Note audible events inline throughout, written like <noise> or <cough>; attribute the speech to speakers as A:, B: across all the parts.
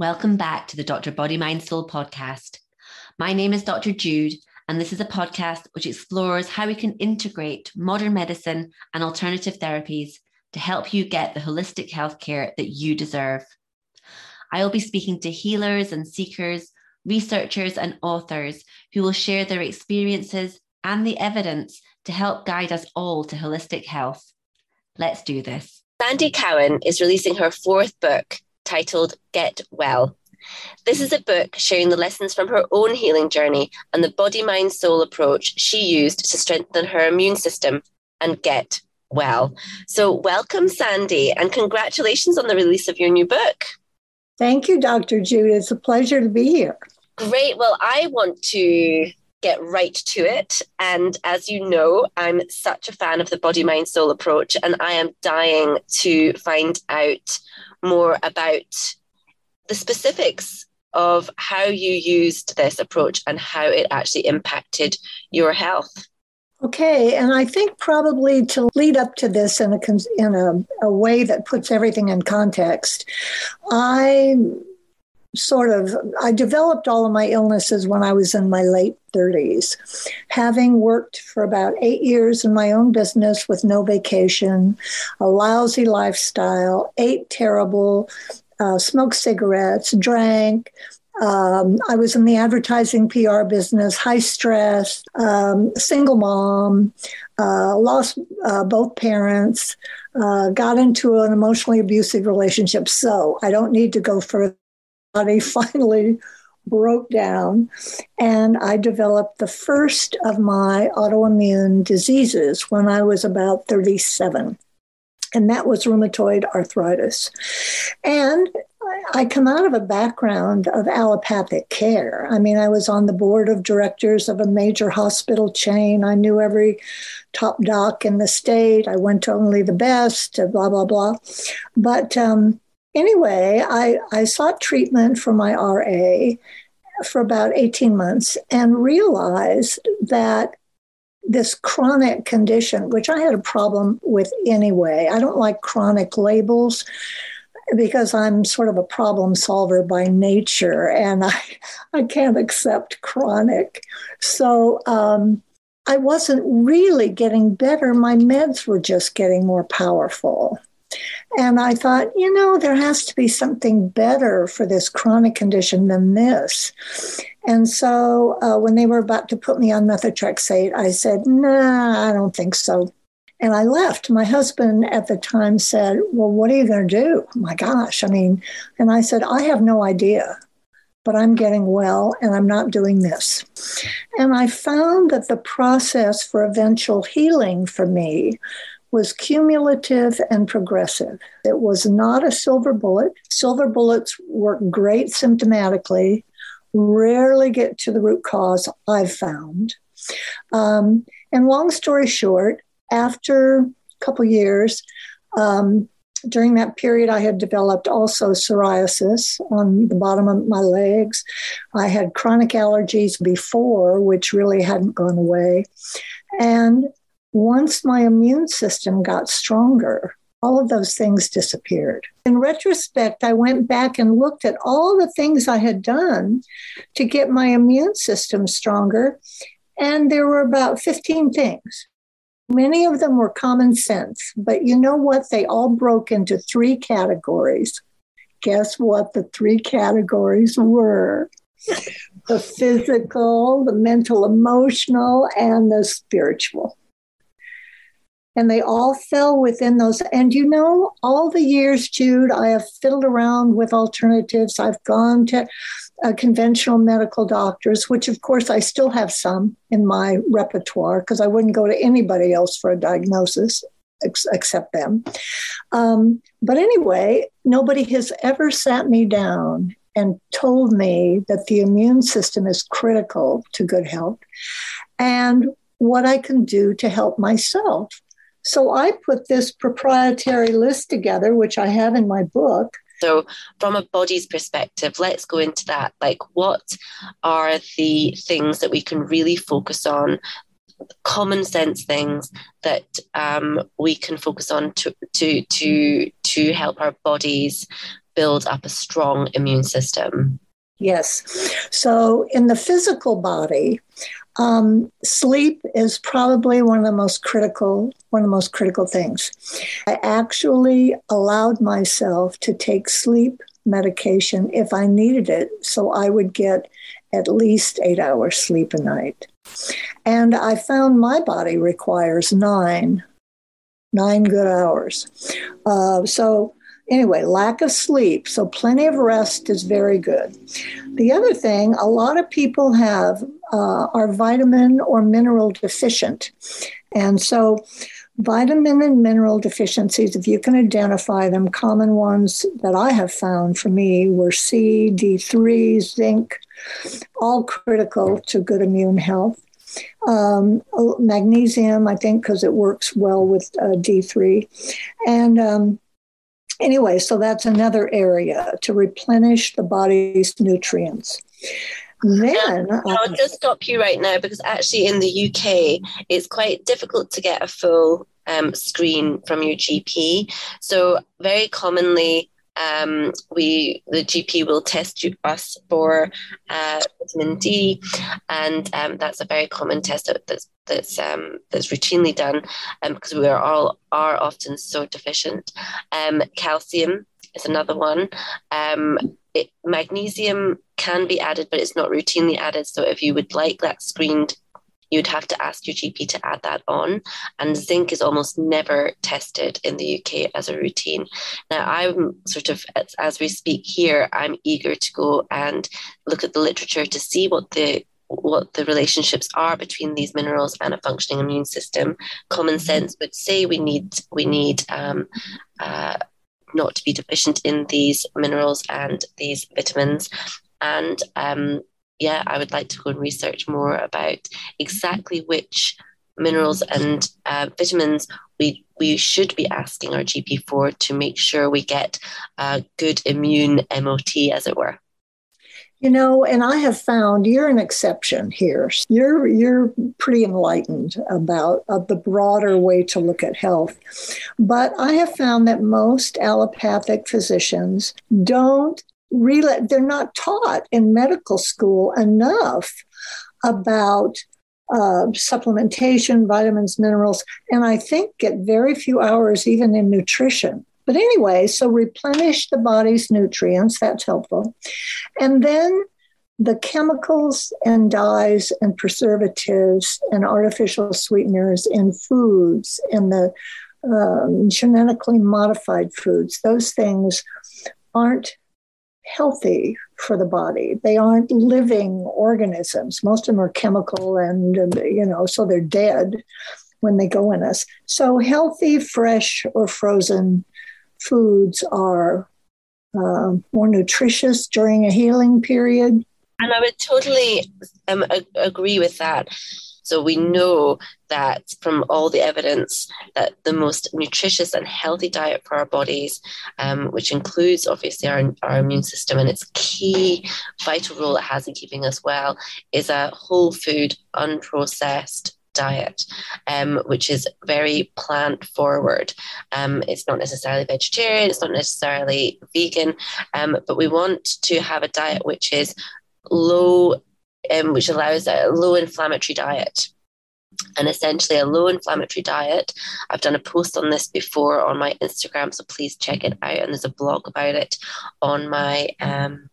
A: Welcome back to the Dr. Body Mind Soul podcast. My name is Dr. Jude, and this is a podcast which explores how we can integrate modern medicine and alternative therapies to help you get the holistic healthcare that you deserve. I will be speaking to healers and seekers, researchers, and authors who will share their experiences and the evidence to help guide us all to holistic health. Let's do this.
B: Sandy Cowen is releasing her fourth book titled Get Well. This is a book sharing the lessons from her own healing journey and the body, mind, soul approach she used to strengthen her immune system and get well. So, welcome, Sandy, and congratulations on the release of your new book.
C: Thank you, Dr. Jude. It's a pleasure to be here.
B: Great. Well, I want to get right to it. And as you know, I'm such a fan of the body, mind, soul approach, and I am dying to find out more about the specifics of how you used this approach and how it actually impacted your health.
C: Okay, and I think probably to lead up to this in a in a, a way that puts everything in context, I sort of I developed all of my illnesses when I was in my late 30s, having worked for about 8 years in my own business with no vacation, a lousy lifestyle, ate terrible, uh, smoked cigarettes, drank, um, I was in the advertising PR business, high stress, um, single mom, uh, lost uh, both parents, uh, got into an emotionally abusive relationship. So I don't need to go further body <laughs> finally broke down and I developed the first of my autoimmune diseases when I was about 37. And that was rheumatoid arthritis. And I come out of a background of allopathic care. I mean, I was on the board of directors of a major hospital chain. I knew every top doc in the state. I went to only the best, blah, blah, blah. But um, anyway, I, I sought treatment for my RA for about 18 months and realized that this chronic condition, which I had a problem with anyway, I don't like chronic labels because I'm sort of a problem solver by nature and I, <laughs> I can't accept chronic. So um, I wasn't really getting better. My meds were just getting more powerful. And I thought, you know, there has to be something better for this chronic condition than this. And so uh, when they were about to put me on methotrexate, I said, nah, I don't think so. And I left. My husband at the time said, Well, what are you going to do? my gosh. I mean, and I said, I have no idea, but I'm getting well and I'm not doing this. And I found that the process for eventual healing for me was cumulative and progressive. It was not a silver bullet. Silver bullets work great symptomatically, rarely get to the root cause, I've found. Um, and long story short, after a couple years, um, during that period, I had developed also psoriasis on the bottom of my legs. I had chronic allergies before, which really hadn't gone away. And once my immune system got stronger, all of those things disappeared. In retrospect, I went back and looked at all the things I had done to get my immune system stronger, and there were about 15 things. Many of them were common sense, but you know what? They all broke into three categories. Guess what the three categories were? <laughs> the physical, the mental, emotional, and the spiritual and they all fell within those. And you know, all the years, Jude, I have fiddled around with alternatives. I've gone to uh, conventional medical doctors, which of course I still have some in my repertoire because I wouldn't go to anybody else for a diagnosis ex- except them. Um, but anyway, nobody has ever sat me down and told me that the immune system is critical to good health and what I can do to help myself. So I put this proprietary list together, which I have in my book.
B: So, from a body's perspective, let's go into that. Like, what are the things that we can really focus on? Common sense things that um, we can focus on to to to to help our bodies build up a strong immune system?
C: Yes. So in the physical body, um, sleep is probably one of the most critical one of the most critical things. I actually allowed myself to take sleep medication if I needed it, so I would get at least eight hours sleep a night. And I found my body requires nine, nine good hours. Uh, so anyway, lack of sleep. So, plenty of rest is very good. The other thing, a lot of people have uh, are vitamin or mineral deficient. And so, vitamin and mineral deficiencies, if you can identify them, common ones that I have found for me were C, D3, zinc, all critical to good immune health. Um, magnesium, I think, because it works well with uh, D3. And um, Anyway, so that's another area to replenish the body's nutrients. Then
B: I'll just stop you right now because actually in the UK it's quite difficult to get a full um, screen from your GP. So very commonly um, we the GP will test you, us for uh, vitamin D, and um, that's a very common test that's that's um, that's routinely done because um, we are all are often so deficient. Um, calcium is another one. Um, it, magnesium can be added, but it's not routinely added. So if you would like that screened you'd have to ask your GP to add that on. And zinc is almost never tested in the UK as a routine. Now, I'm sort of, as, as we speak here, I'm eager to go and look at the literature to see what the what the relationships are between these minerals and a functioning immune system. Common mm-hmm. sense would say we need we need um, uh, not to be deficient in these minerals and these vitamins, and um, yeah, I would like to go and research more about exactly which minerals and uh, vitamins we we should be asking our GP for to make sure we get a good immune MOT, as it were.
C: You know, and I have found you're an exception here. You're you're pretty enlightened about uh, the broader way to look at health. But I have found that most allopathic physicians don't really they're not taught in medical school enough about uh, supplementation, vitamins, minerals, and I think get very few hours even in nutrition. But anyway, so replenish the body's nutrients, that's helpful. And then the chemicals and dyes and preservatives and artificial sweeteners in foods and the um, genetically modified foods, those things aren't healthy for the body. They aren't living organisms. Most of them are chemical and, you know, so they're dead when they go in us. So healthy, fresh, or frozen foods are uh, more nutritious during a healing period.
B: And I would totally um, agree with that. So we know that from all the evidence that the most nutritious and healthy diet for our bodies, um, which includes obviously our, our immune system and its key vital role it has in keeping us well, is a whole food, unprocessed diet, um, which is very plant forward. Um, it's not necessarily vegetarian, it's not necessarily vegan, um, but we want to have a diet which is low um, which allows a low inflammatory diet. And essentially, a low inflammatory diet. I've done a post on this before on my Instagram, so please check it out. And there's a blog about it on my um,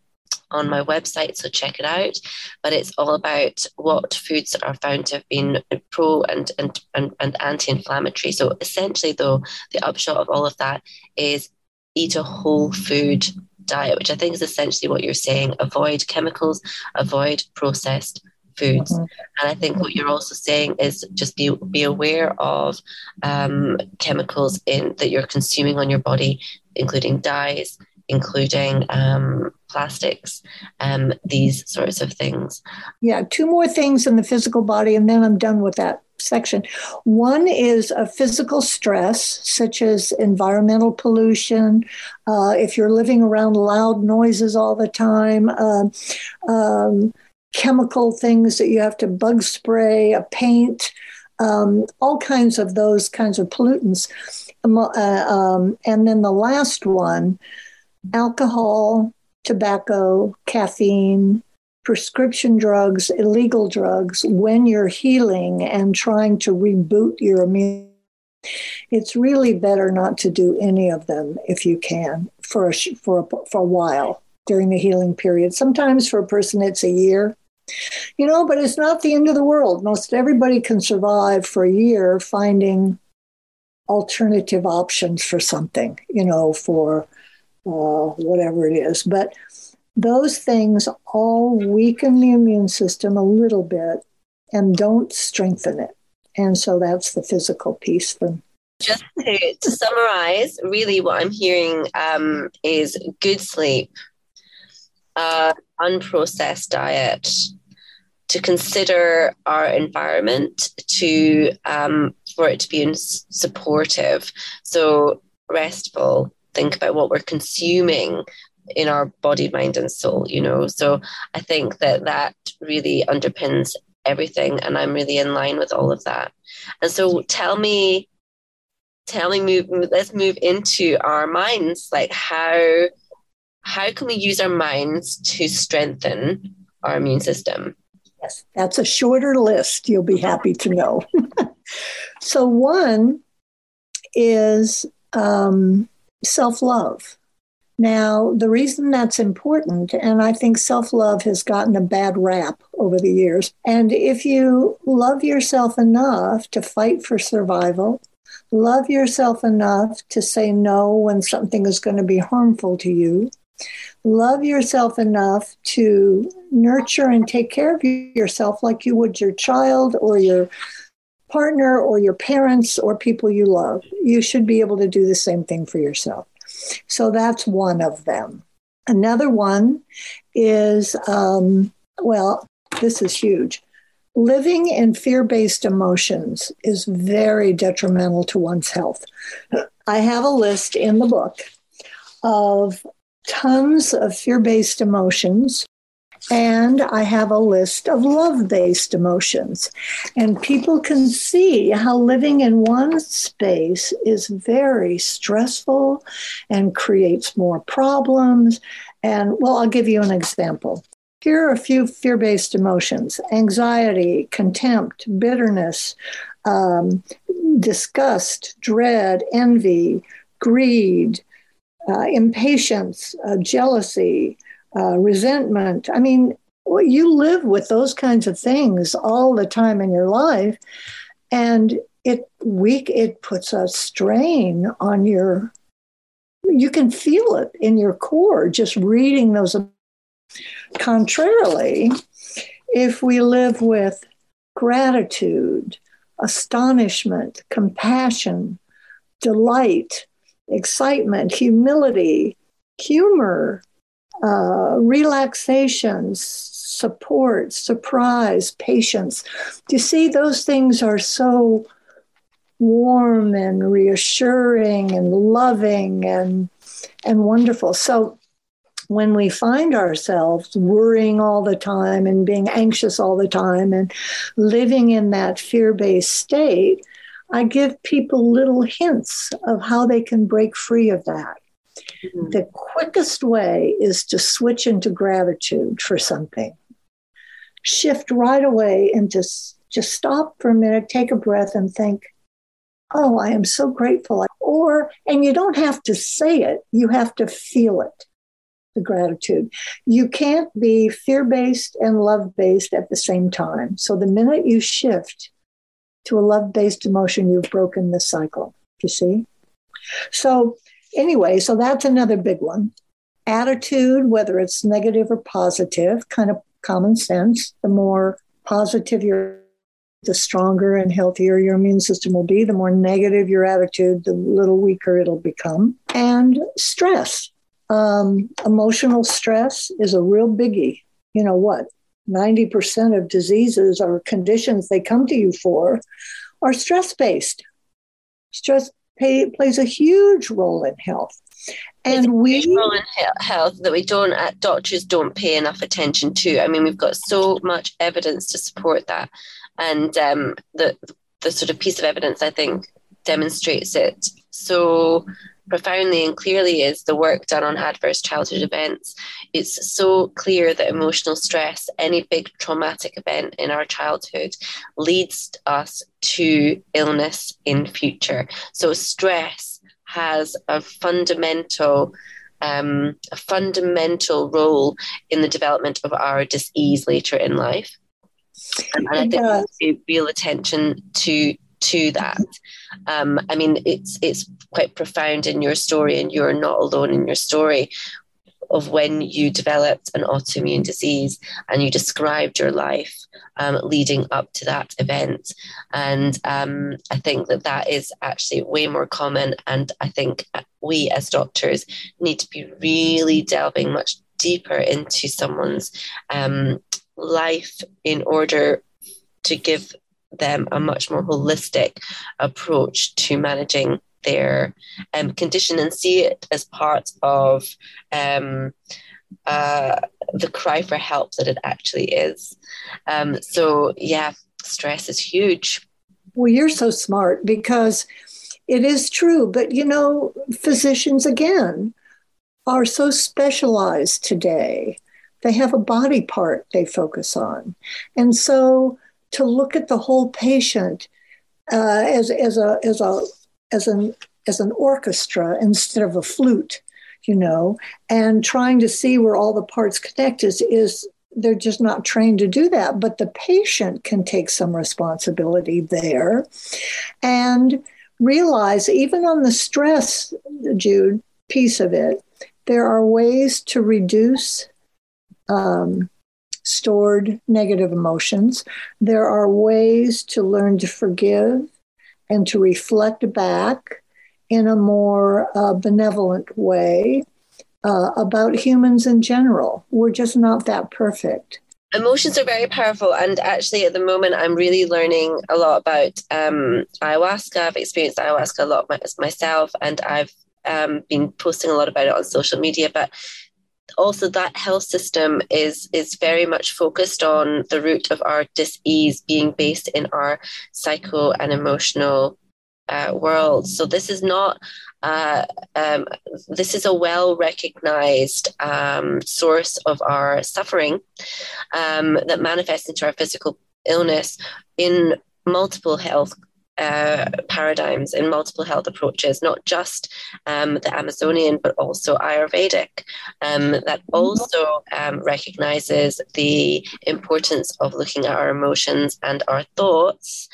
B: on my website, so check it out. But it's all about what foods are found to have been pro and and, and, and anti-inflammatory. So essentially, though, the upshot of all of that is eat a whole food diet, which I think is essentially what you're saying avoid chemicals, avoid processed foods. Mm-hmm. And I think what you're also saying is just be be aware of um, chemicals in that you're consuming on your body, including dyes, including um, plastics, um, these sorts of things.
C: Yeah, two more things in the physical body, and then I'm done with that section. One is a physical stress, such as environmental pollution, uh, if you're living around loud noises all the time, uh, um, chemical things that you have to bug spray, a paint, um, all kinds of those kinds of pollutants. Uh, um, and then the last one, alcohol, tobacco, caffeine, prescription drugs, illegal drugs when you're healing and trying to reboot your immune. It's really better not to do any of them if you can for a, for a, for a while during the healing period. Sometimes for a person it's a year. You know, but it's not the end of the world. Most everybody can survive for a year finding alternative options for something, you know, for uh, whatever it is. But those things all weaken the immune system a little bit and don't strengthen it. And so that's the physical piece for
B: just to, to summarize, really what I'm hearing um, is good sleep, uh, unprocessed diet, to consider our environment, to um, for it to be supportive, so restful. Think about what we're consuming in our body, mind, and soul, you know. So I think that that really underpins everything, and I'm really in line with all of that. And so tell me, tell me, move. Let's move into our minds. Like how how can we use our minds to strengthen our immune system?
C: Yes, that's a shorter list. You'll be happy to know. <laughs> so one is um, self love now, the reason that's important, and I think self love has gotten a bad rap over the years, and if you love yourself enough to fight for survival, love yourself enough to say no when something is going to be harmful to you, love yourself enough to nurture and take care of yourself like you would your child or your partner or your parents or people you love, you should be able to do the same thing for yourself. So that's one of them. Another one is, um, well, this is huge. Living in fear based emotions is very detrimental to one's health. I have a list in the book of tons of fear based emotions and I have a list of love based emotions. And people can see how living in one space is very stressful and creates more problems. And well, I'll give you an example. Here are a few fear based emotions anxiety, contempt, bitterness, um, disgust, dread, envy, greed, uh, impatience, uh, jealousy, uh, resentment. I mean, you live with those kinds of things all the time in your life, and it weak it puts a strain on your. You can feel it in your core just reading those. Contrarily, if we live with gratitude, astonishment, compassion, delight, excitement, humility, humor, uh, relaxation, support, surprise, patience. You see those things are so warm and reassuring and loving and and wonderful. So when we find ourselves worrying all the time and being anxious all the time and living in that fear-based state, I give people little hints of how they can break free of that. Mm-hmm. The quickest way is to switch into gratitude for something. Shift right away and just just stop for a minute, take a breath and think, "Oh, I am so grateful." Or and you don't have to say it, you have to feel it. The gratitude. You can't be fear-based and love-based at the same time. So the minute you shift to a love-based emotion, you've broken the cycle. You see? So anyway, so that's another big one. Attitude, whether it's negative or positive, kind of common sense. The more positive you're, the stronger and healthier your immune system will be. The more negative your attitude, the little weaker it'll become. And stress. Um, emotional stress is a real biggie. You know what? 90% of diseases or conditions they come to you for are stress based. Stress pay, plays a huge role in health.
B: And we role in health that we don't uh, doctors don't pay enough attention to. I mean, we've got so much evidence to support that, and um, the the sort of piece of evidence I think demonstrates it so profoundly and clearly is the work done on adverse childhood events. It's so clear that emotional stress, any big traumatic event in our childhood, leads us to illness in future. So stress has a fundamental um, a fundamental role in the development of our disease later in life. And, and I think we pay real attention to to that. Um, I mean, it's it's quite profound in your story, and you're not alone in your story of when you developed an autoimmune disease and you described your life um, leading up to that event. And um, I think that that is actually way more common. And I think we as doctors need to be really delving much deeper into someone's um, life in order to give them a much more holistic approach to managing their um, condition and see it as part of um, uh, the cry for help that it actually is. Um, so, yeah, stress is huge.
C: Well, you're so smart because it is true. But, you know, physicians, again, are so specialized today. They have a body part they focus on. And so to look at the whole patient uh, as, as, a, as, a, as, an, as an orchestra instead of a flute, you know, and trying to see where all the parts connect is, is they're just not trained to do that. But the patient can take some responsibility there and realize, even on the stress, Jude, piece of it, there are ways to reduce um, stored negative emotions. There are ways to learn to forgive and to reflect back in a more uh, benevolent way uh, about humans in general. We're just not that perfect.
B: Emotions are very powerful, and actually, at the moment, I'm really learning a lot about um, ayahuasca. I've experienced ayahuasca a lot myself, and I've um, been posting a lot about it on social media. But also that health system is is very much focused on the root of our dis-ease being based in our psycho and emotional uh, world. So this is not uh, um, this is a well recognized um, source of our suffering um, that manifests into our physical illness in multiple health uh, paradigms in multiple health approaches, not just um, the Amazonian, but also Ayurvedic, um, that also um, recognizes the importance of looking at our emotions and our thoughts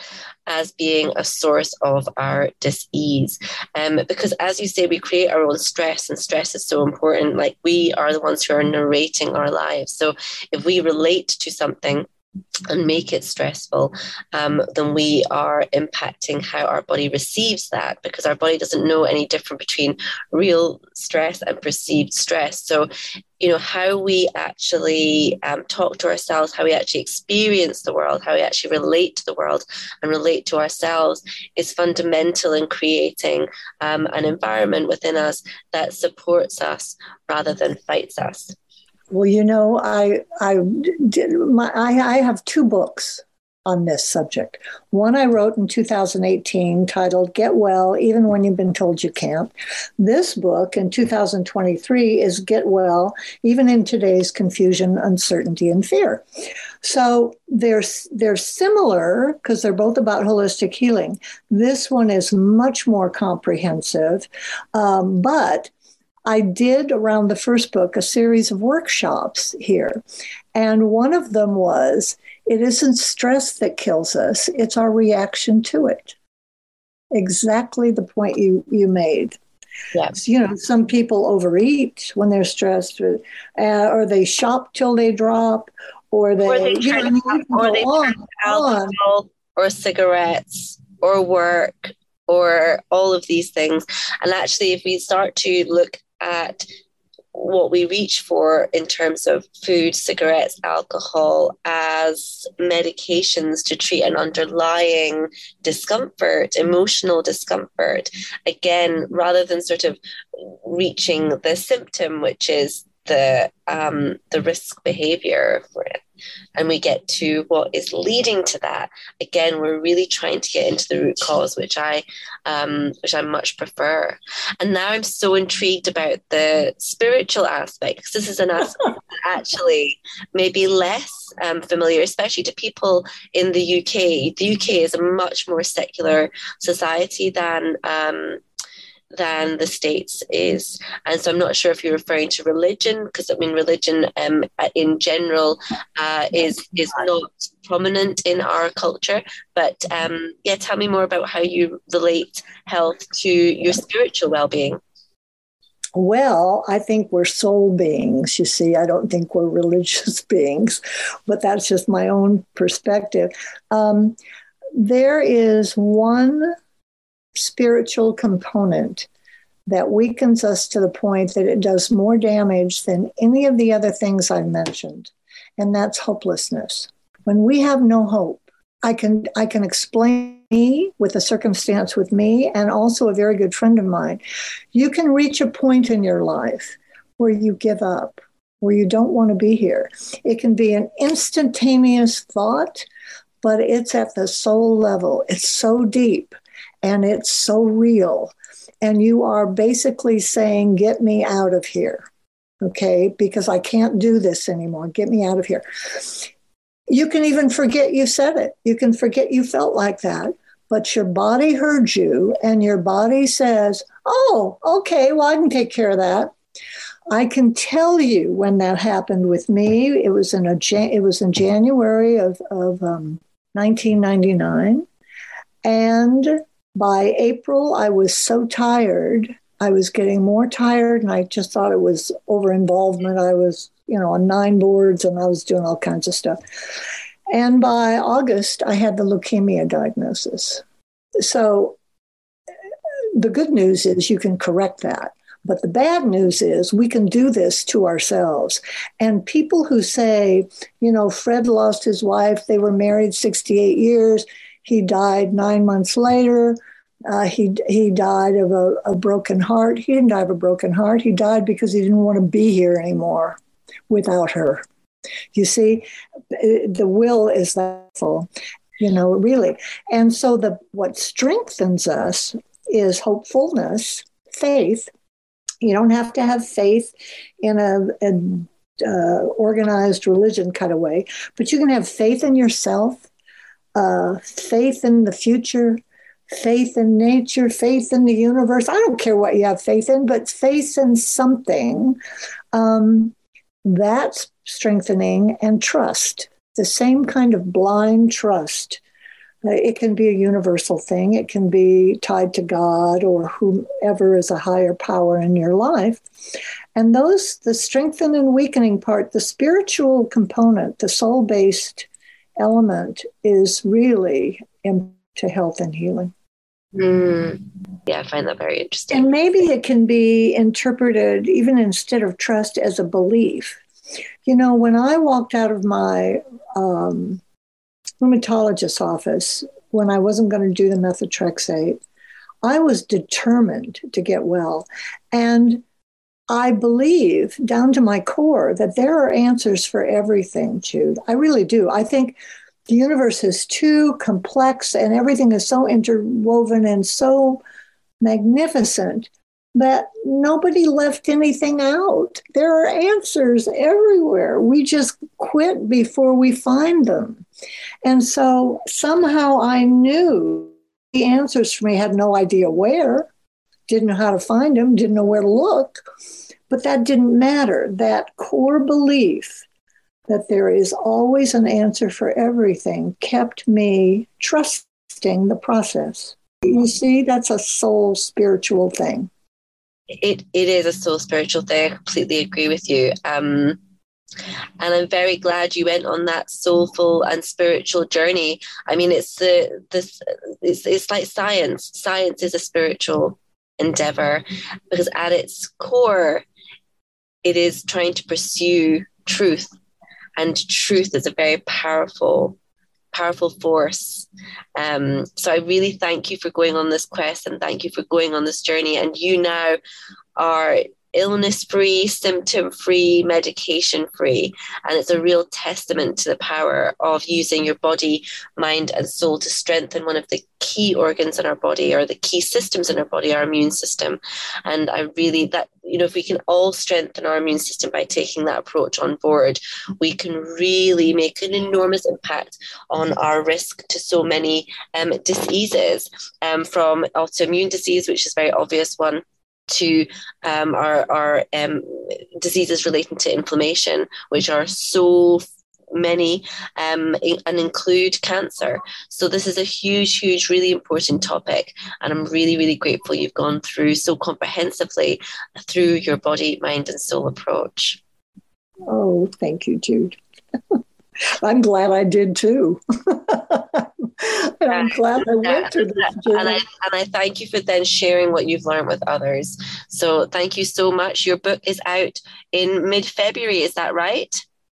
B: as being a source of our dis-ease. Um, because as you say we create our own stress and stress is so important. Like we are the ones who are narrating our lives. So if we relate to something and make it stressful, um, then we are impacting how our body receives that because our body doesn't know any different between real stress and perceived stress. So, you know, how we actually um, talk to ourselves, how we actually experience the world, how we actually relate to the world and relate to ourselves is fundamental in creating um, an environment within us that supports us rather than fights us.
C: Well, you know, I I did my I, I have two books on this subject. One I wrote in 2018 titled Get Well Even When You've Been Told You Can't. This book in 2023 is Get Well Even in Today's Confusion, Uncertainty, and Fear. So they're, they're similar because they're both about holistic healing. This one is much more comprehensive, um, but I did around the first book a series of workshops here. And one of them was it isn't stress that kills us, it's our reaction to it. Exactly the point you, you made.
B: Yes.
C: You know, some people overeat when they're stressed, or, uh, or they shop till they drop, or they,
B: or they, you know, or they on, alcohol on. or cigarettes or work or all of these things. And actually, if we start to look at what we reach for in terms of food, cigarettes, alcohol as medications to treat an underlying discomfort, emotional discomfort. Again, rather than sort of reaching the symptom, which is the um, the risk behavior for it. And we get to what is leading to that, again, we're really trying to get into the root cause, which I, um, which I much prefer. And now I'm so intrigued about the spiritual aspect because this is an aspect <laughs> actually maybe less um, familiar, especially to people in the UK. The UK is a much more secular society than. Um, than the states is and so i'm not sure if you're referring to religion because i mean religion um, in general uh, is is not prominent in our culture but um, yeah tell me more about how you relate health to your spiritual well-being
C: well, I think we're soul beings, you see. I don't think we're religious <laughs> beings, but that's just my own perspective. Um, there is one spiritual component that weakens us to the point that it does more damage than any of the other things I've mentioned, and that's hopelessness. When we have no hope, I can I can explain me with a circumstance with me and also a very good friend of mine. You can reach a point in your life where you give up, where you don't want to be here. It can be an instantaneous thought, but it's at the soul level. It's so deep and it's so real. And you are basically saying, Get me out of here. Okay, because I can't do this anymore. Get me out of here. You can even forget you said it. You can forget you felt like that. But your body heard you, and your body says, Oh, okay, well, I can take care of that. I can tell you when that happened with me. It was in a it was in January of, of um, 1999, and by April, I was so tired. I was getting more tired, and I just thought it was over involvement. I was, you know, on nine boards and I was doing all kinds of stuff. And by August, I had the leukemia diagnosis. So the good news is you can correct that. But the bad news is we can do this to ourselves. And people who say, you know, Fred lost his wife, they were married 68 years, he died nine months later. Uh, he he died of a, a, broken heart. He didn't die of a broken heart. He died because he didn't want to be here anymore without her. You see, the will is that full, you know, really. And so the what strengthens us is hopefulness, faith. You don't have to have faith in a, a uh, organized religion kind of way, but you can have faith in yourself uh, faith in the future, faith in nature, faith in the universe. I don't care what you have faith in, but faith in something. Um, that's strengthening and trust, the same kind of blind trust. Uh, it can be a universal thing, it can be tied to God or whomever is a higher power in your life. And those, the strengthening and weakening part, the spiritual component, the soul based element is really into health and healing.
B: Mm. Yeah, I find that very interesting.
C: And maybe it can be interpreted, even instead of trust, as a belief. You know, when I walked out of my um, rheumatologist's office when I wasn't going to do the methotrexate, I was determined to get well. And I believe down to my core that there are answers for everything, Jude. I really do. I think the universe is too complex and everything is so interwoven and so magnificent that nobody left anything out. There are answers everywhere. We just quit before we find them. And so somehow I knew the answers for me, had no idea where didn't know how to find them, didn't know where to look. But that didn't matter. That core belief that there is always an answer for everything kept me trusting the process. You see, that's a soul spiritual thing.
B: It, it is a soul spiritual thing. I completely agree with you. Um, and I'm very glad you went on that soulful and spiritual journey. I mean, it's the this it's, it's like science. Science is a spiritual endeavor because at its core, it is trying to pursue truth. And truth is a very powerful, powerful force. Um, so I really thank you for going on this quest and thank you for going on this journey. And you now are illness free, symptom free, medication free. And it's a real testament to the power of using your body, mind, and soul to strengthen one of the key organs in our body or the key systems in our body, our immune system. And I really, that, you know, if we can all strengthen our immune system by taking that approach on board, we can really make an enormous impact on our risk to so many um, diseases um, from autoimmune disease, which is a very obvious one to um, our, our um, diseases relating to inflammation, which are so many um, and include cancer. So, this is a huge, huge, really important topic. And I'm really, really grateful you've gone through so comprehensively through your body, mind, and soul approach.
C: Oh, thank you, Jude. <laughs> I'm glad I did too. <laughs> I'm glad I went to this
B: journey. And I, and I thank you for then sharing what you've learned with others. So thank you so much. Your book is out in mid February, is that right?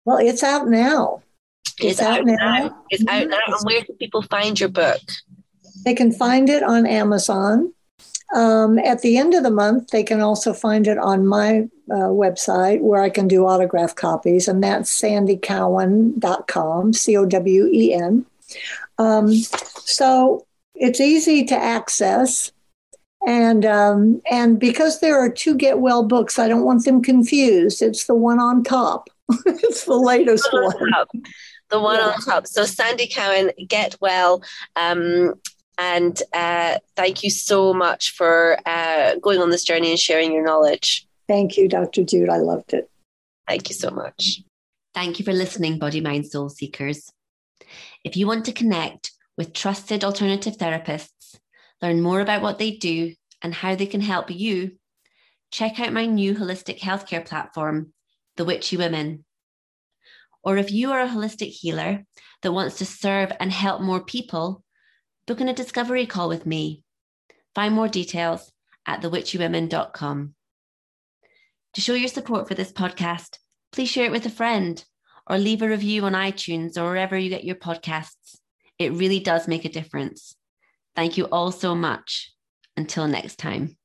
C: Well, it's out now.
B: It's, it's out, out, now. now. It's out now. And where can people find your book?
C: They can find it on Amazon. Um, at the end of the month, they can also find it on my uh, website where I can do autograph copies, and that's sandycowen.com, C O W E N. Um, so it's easy to access. And um, and because there are two get well books, I don't want them confused. It's the one on top. <laughs> it's the latest the one.
B: one. The one yeah. on top. So Sandy Cowen, get well. Um, and uh, thank you so much for uh, going on this journey and sharing your knowledge.
C: Thank you, Dr. Jude. I loved it.
B: Thank you so much.
A: Thank you for listening, Body, Mind, Soul Seekers. If you want to connect with trusted alternative therapists, learn more about what they do and how they can help you, check out my new holistic healthcare platform, The Witchy Women. Or if you are a holistic healer that wants to serve and help more people, book in a discovery call with me. Find more details at thewitchywomen.com. To show your support for this podcast, please share it with a friend or leave a review on iTunes or wherever you get your podcasts. It really does make a difference. Thank you all so much. Until next time.